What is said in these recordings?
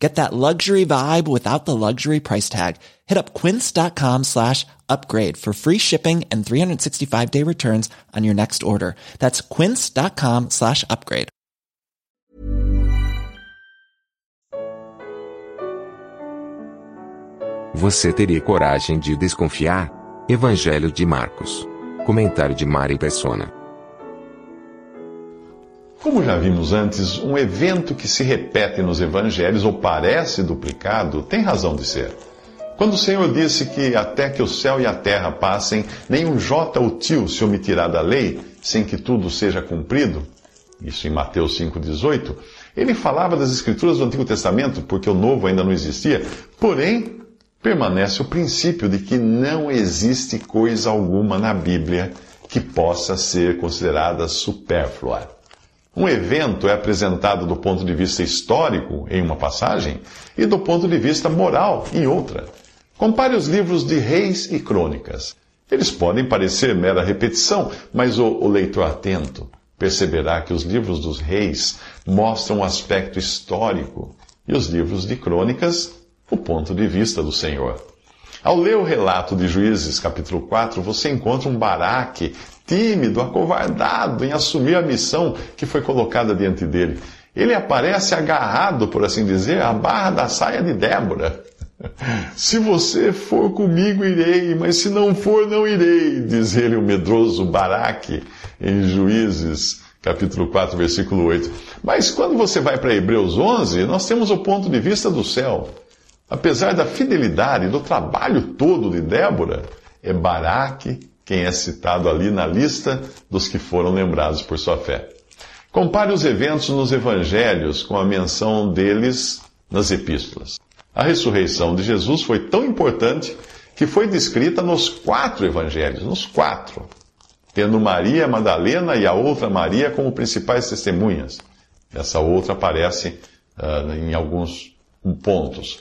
Get that luxury vibe without the luxury price tag. Hit up quince.com slash upgrade for free shipping and 365 day returns on your next order. That's quince.com slash upgrade. Você teria coragem de desconfiar? Evangelho de Marcos. Comentário de Mari Persona. Como já vimos antes, um evento que se repete nos evangelhos ou parece duplicado tem razão de ser. Quando o Senhor disse que até que o céu e a terra passem, nenhum jota ou tio se omitirá da lei, sem que tudo seja cumprido, isso em Mateus 5,18, ele falava das escrituras do Antigo Testamento, porque o Novo ainda não existia, porém, permanece o princípio de que não existe coisa alguma na Bíblia que possa ser considerada supérflua. Um evento é apresentado do ponto de vista histórico em uma passagem e do ponto de vista moral em outra. Compare os livros de Reis e Crônicas. Eles podem parecer mera repetição, mas o, o leitor atento perceberá que os livros dos reis mostram o um aspecto histórico e os livros de Crônicas o ponto de vista do Senhor. Ao ler o relato de Juízes capítulo 4, você encontra um Baraque tímido, acovardado em assumir a missão que foi colocada diante dele. Ele aparece agarrado, por assim dizer, à barra da saia de Débora. Se você for comigo, irei, mas se não for, não irei, diz ele, o medroso Baraque, em Juízes, capítulo 4, versículo 8. Mas quando você vai para Hebreus 11, nós temos o ponto de vista do céu. Apesar da fidelidade, do trabalho todo de Débora, é Baraque quem é citado ali na lista dos que foram lembrados por sua fé. Compare os eventos nos evangelhos com a menção deles nas epístolas. A ressurreição de Jesus foi tão importante que foi descrita nos quatro evangelhos, nos quatro, tendo Maria Madalena e a outra Maria como principais testemunhas. Essa outra aparece uh, em alguns pontos.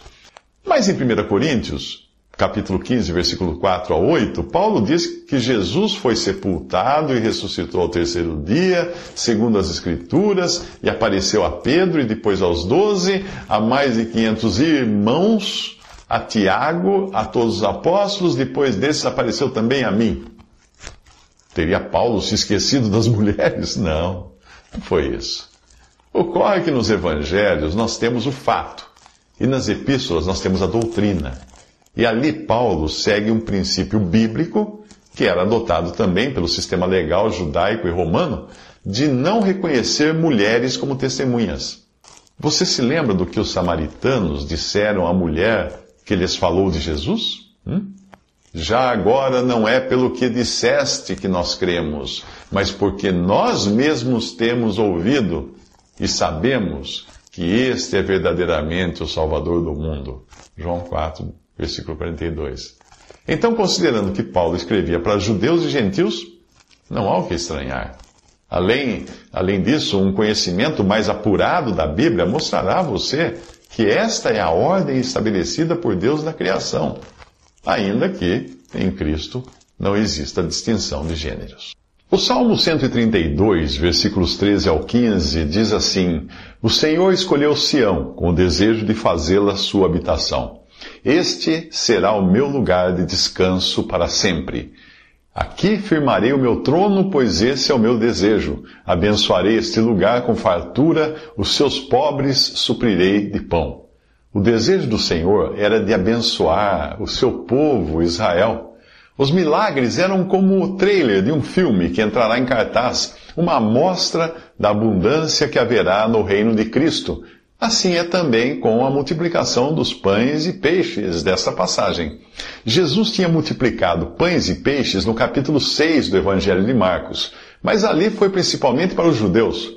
Mas em 1 Coríntios, capítulo 15, versículo 4 a 8, Paulo diz que Jesus foi sepultado e ressuscitou ao terceiro dia, segundo as Escrituras, e apareceu a Pedro e depois aos doze, a mais de 500 irmãos, a Tiago, a todos os apóstolos, depois desses apareceu também a mim. Teria Paulo se esquecido das mulheres? Não, não foi isso. Ocorre que nos evangelhos nós temos o fato, e nas epístolas nós temos a doutrina. E ali Paulo segue um princípio bíblico, que era adotado também pelo sistema legal judaico e romano, de não reconhecer mulheres como testemunhas. Você se lembra do que os samaritanos disseram à mulher que lhes falou de Jesus? Hum? Já agora não é pelo que disseste que nós cremos, mas porque nós mesmos temos ouvido e sabemos que este é verdadeiramente o Salvador do mundo. João 4, versículo 42. Então, considerando que Paulo escrevia para judeus e gentios, não há o que estranhar. Além, além disso, um conhecimento mais apurado da Bíblia mostrará a você que esta é a ordem estabelecida por Deus na criação, ainda que em Cristo não exista distinção de gêneros. O Salmo 132, versículos 13 ao 15, diz assim: O Senhor escolheu Sião com o desejo de fazê-la sua habitação. Este será o meu lugar de descanso para sempre. Aqui firmarei o meu trono, pois esse é o meu desejo. Abençoarei este lugar com fartura, os seus pobres suprirei de pão. O desejo do Senhor era de abençoar o seu povo, Israel. Os milagres eram como o trailer de um filme que entrará em cartaz, uma amostra da abundância que haverá no reino de Cristo, Assim é também com a multiplicação dos pães e peixes desta passagem. Jesus tinha multiplicado pães e peixes no capítulo 6 do Evangelho de Marcos, mas ali foi principalmente para os judeus.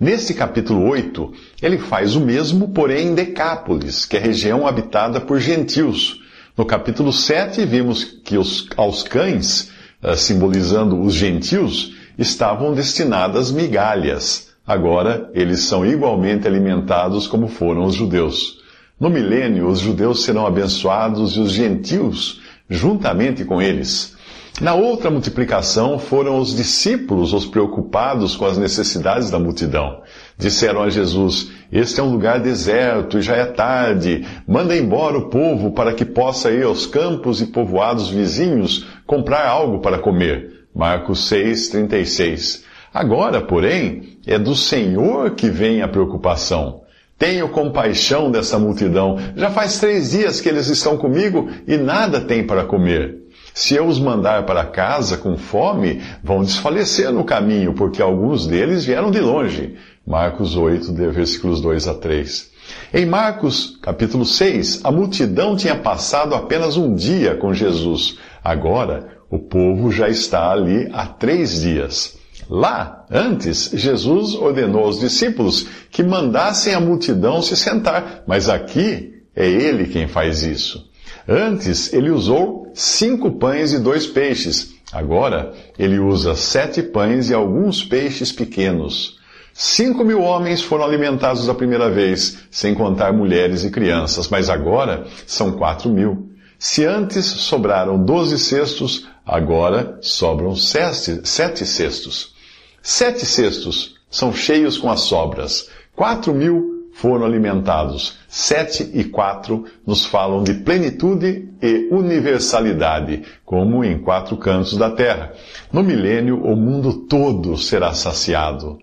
Neste capítulo 8, ele faz o mesmo, porém em Decápolis, que é região habitada por gentios. No capítulo 7, vimos que os, aos cães, eh, simbolizando os gentios, estavam destinadas migalhas. Agora, eles são igualmente alimentados como foram os judeus. No milênio, os judeus serão abençoados e os gentios juntamente com eles. Na outra multiplicação, foram os discípulos os preocupados com as necessidades da multidão. Disseram a Jesus: Este é um lugar deserto e já é tarde. Manda embora o povo para que possa ir aos campos e povoados vizinhos comprar algo para comer. Marcos 6, 36. Agora, porém, é do Senhor que vem a preocupação. Tenho compaixão dessa multidão. Já faz três dias que eles estão comigo e nada têm para comer. Se eu os mandar para casa com fome, vão desfalecer no caminho, porque alguns deles vieram de longe. Marcos 8, versículos 2 a 3. Em Marcos, capítulo 6, a multidão tinha passado apenas um dia com Jesus. Agora, o povo já está ali há três dias. Lá, antes, Jesus ordenou aos discípulos que mandassem a multidão se sentar, mas aqui é ele quem faz isso. Antes, ele usou cinco pães e dois peixes. Agora, ele usa sete pães e alguns peixes pequenos. Cinco mil homens foram alimentados a primeira vez, sem contar mulheres e crianças, mas agora são quatro mil. Se antes sobraram doze cestos, agora sobram sete, sete cestos. Sete cestos são cheios com as sobras. Quatro mil foram alimentados. Sete e quatro nos falam de plenitude e universalidade, como em quatro cantos da terra. No milênio, o mundo todo será saciado.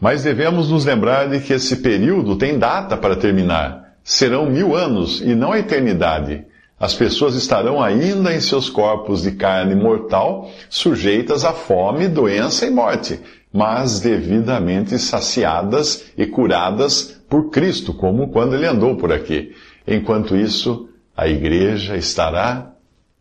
Mas devemos nos lembrar de que esse período tem data para terminar. Serão mil anos e não a eternidade. As pessoas estarão ainda em seus corpos de carne mortal, sujeitas a fome, doença e morte, mas devidamente saciadas e curadas por Cristo, como quando ele andou por aqui. Enquanto isso, a igreja estará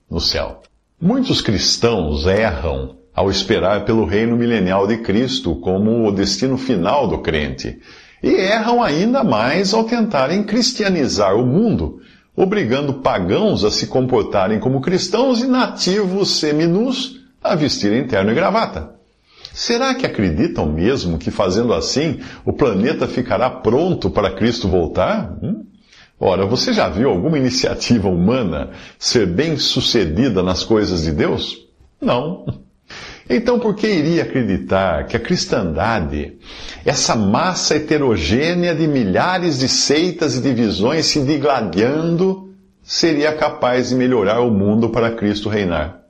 no céu. Muitos cristãos erram ao esperar pelo reino milenial de Cristo como o destino final do crente. E erram ainda mais ao tentarem cristianizar o mundo obrigando pagãos a se comportarem como cristãos e nativos seminus a vestirem terno e gravata. Será que acreditam mesmo que fazendo assim o planeta ficará pronto para Cristo voltar? Hum? Ora, você já viu alguma iniciativa humana ser bem sucedida nas coisas de Deus? Não. Então, por que iria acreditar que a cristandade, essa massa heterogênea de milhares de seitas e divisões se digladiando, seria capaz de melhorar o mundo para Cristo reinar?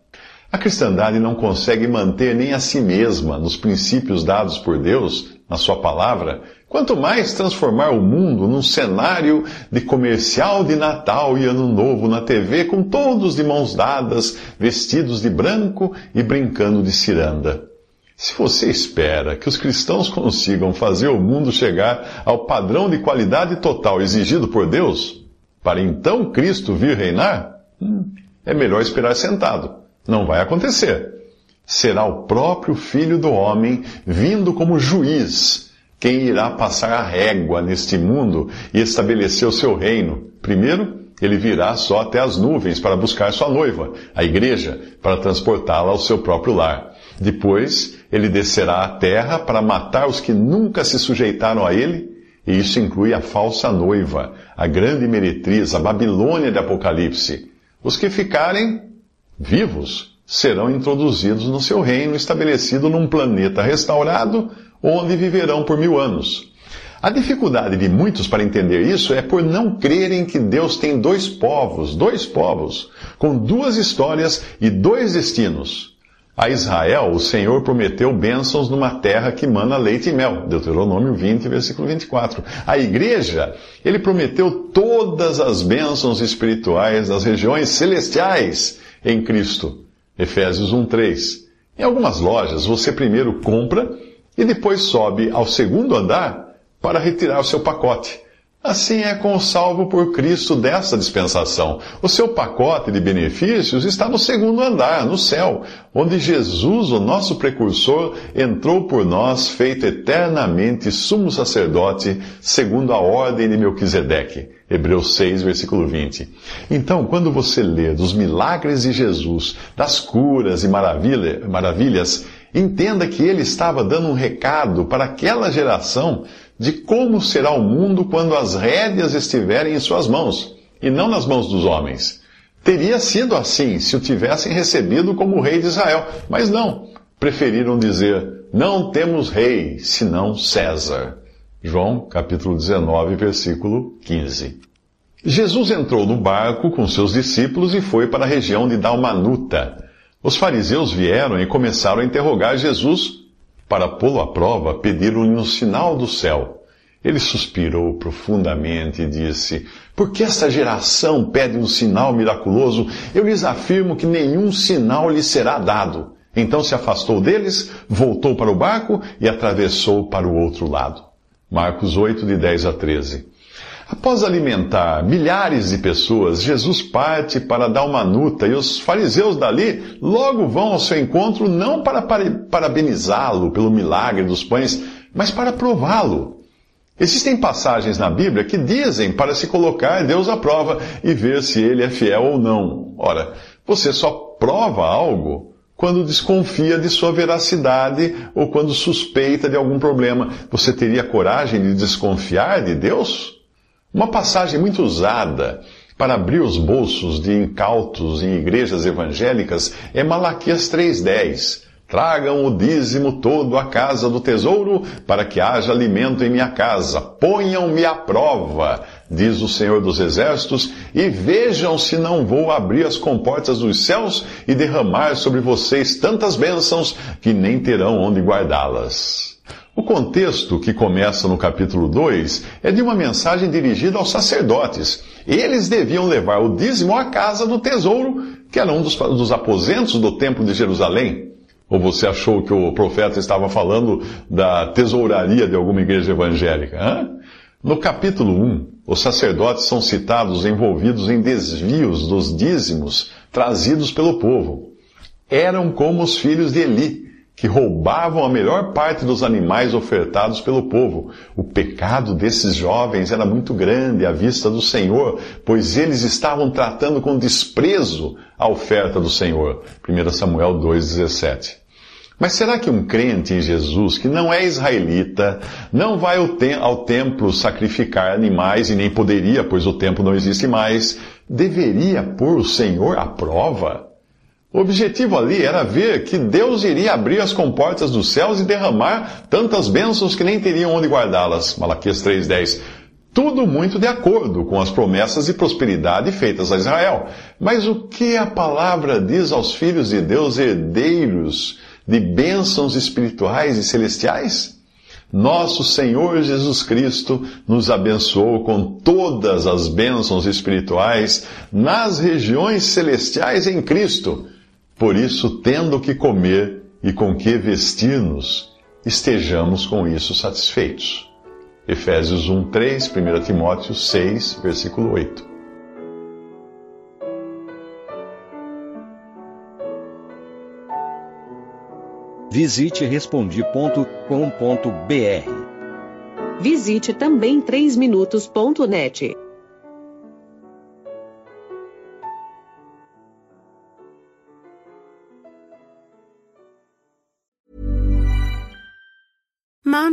A cristandade não consegue manter nem a si mesma nos princípios dados por Deus, na Sua palavra, quanto mais transformar o mundo num cenário de comercial de Natal e Ano Novo na TV, com todos de mãos dadas, vestidos de branco e brincando de ciranda. Se você espera que os cristãos consigam fazer o mundo chegar ao padrão de qualidade total exigido por Deus, para então Cristo vir reinar, hum, é melhor esperar sentado não vai acontecer. Será o próprio Filho do Homem vindo como juiz quem irá passar a régua neste mundo e estabelecer o seu reino. Primeiro, ele virá só até as nuvens para buscar sua noiva, a igreja, para transportá-la ao seu próprio lar. Depois, ele descerá à terra para matar os que nunca se sujeitaram a ele, e isso inclui a falsa noiva, a grande meretriz, a Babilônia de Apocalipse. Os que ficarem vivos serão introduzidos no seu reino estabelecido num planeta restaurado, onde viverão por mil anos. A dificuldade de muitos para entender isso é por não crerem que Deus tem dois povos, dois povos, com duas histórias e dois destinos. A Israel, o Senhor prometeu bênçãos numa terra que mana leite e mel. Deuteronômio 20, versículo 24. A igreja, ele prometeu todas as bênçãos espirituais das regiões celestiais em Cristo. Efésios 1:3. Em algumas lojas, você primeiro compra e depois sobe ao segundo andar para retirar o seu pacote. Assim é com o salvo por Cristo dessa dispensação. O seu pacote de benefícios está no segundo andar, no céu, onde Jesus, o nosso precursor, entrou por nós, feito eternamente sumo sacerdote, segundo a ordem de Melquisedeque. Hebreus 6, versículo 20. Então, quando você lê dos milagres de Jesus, das curas e maravilha, maravilhas, Entenda que ele estava dando um recado para aquela geração de como será o mundo quando as rédeas estiverem em suas mãos, e não nas mãos dos homens. Teria sido assim se o tivessem recebido como rei de Israel, mas não. Preferiram dizer: Não temos rei, senão César. João capítulo 19, versículo 15. Jesus entrou no barco com seus discípulos e foi para a região de Dalmanuta. Os fariseus vieram e começaram a interrogar Jesus. Para pô-lo à prova, pediram-lhe um sinal do céu. Ele suspirou profundamente e disse: Por que esta geração pede um sinal miraculoso? Eu lhes afirmo que nenhum sinal lhe será dado. Então se afastou deles, voltou para o barco e atravessou para o outro lado. Marcos 8, de 10 a 13. Após alimentar milhares de pessoas, Jesus parte para Dalmanuta e os fariseus dali logo vão ao seu encontro não para parabenizá-lo pelo milagre dos pães, mas para prová-lo. Existem passagens na Bíblia que dizem para se colocar Deus à prova e ver se ele é fiel ou não. Ora, você só prova algo quando desconfia de sua veracidade ou quando suspeita de algum problema. Você teria coragem de desconfiar de Deus? Uma passagem muito usada para abrir os bolsos de incautos em igrejas evangélicas é Malaquias 3:10. Tragam o dízimo todo à casa do tesouro, para que haja alimento em minha casa. Ponham-me à prova, diz o Senhor dos Exércitos, e vejam se não vou abrir as comportas dos céus e derramar sobre vocês tantas bênçãos que nem terão onde guardá-las. O contexto, que começa no capítulo 2, é de uma mensagem dirigida aos sacerdotes. Eles deviam levar o dízimo à casa do tesouro, que era um dos, dos aposentos do templo de Jerusalém. Ou você achou que o profeta estava falando da tesouraria de alguma igreja evangélica? Hã? No capítulo 1, os sacerdotes são citados envolvidos em desvios dos dízimos trazidos pelo povo. Eram como os filhos de Eli, que roubavam a melhor parte dos animais ofertados pelo povo. O pecado desses jovens era muito grande à vista do Senhor, pois eles estavam tratando com desprezo a oferta do Senhor. 1 Samuel 2,17. Mas será que um crente em Jesus, que não é israelita, não vai ao, te ao templo sacrificar animais e nem poderia, pois o templo não existe mais, deveria pôr o Senhor à prova? O objetivo ali era ver que Deus iria abrir as comportas dos céus e derramar tantas bênçãos que nem teriam onde guardá-las. Malaquias 3,10. Tudo muito de acordo com as promessas de prosperidade feitas a Israel. Mas o que a palavra diz aos filhos de Deus herdeiros de bênçãos espirituais e celestiais? Nosso Senhor Jesus Cristo nos abençoou com todas as bênçãos espirituais nas regiões celestiais em Cristo. Por isso, tendo o que comer e com que vestir-nos, estejamos com isso satisfeitos. Efésios 1, 3, 1 Timóteo 6, versículo 8. Visite respondi.com.br. Visite também 3minutos.net.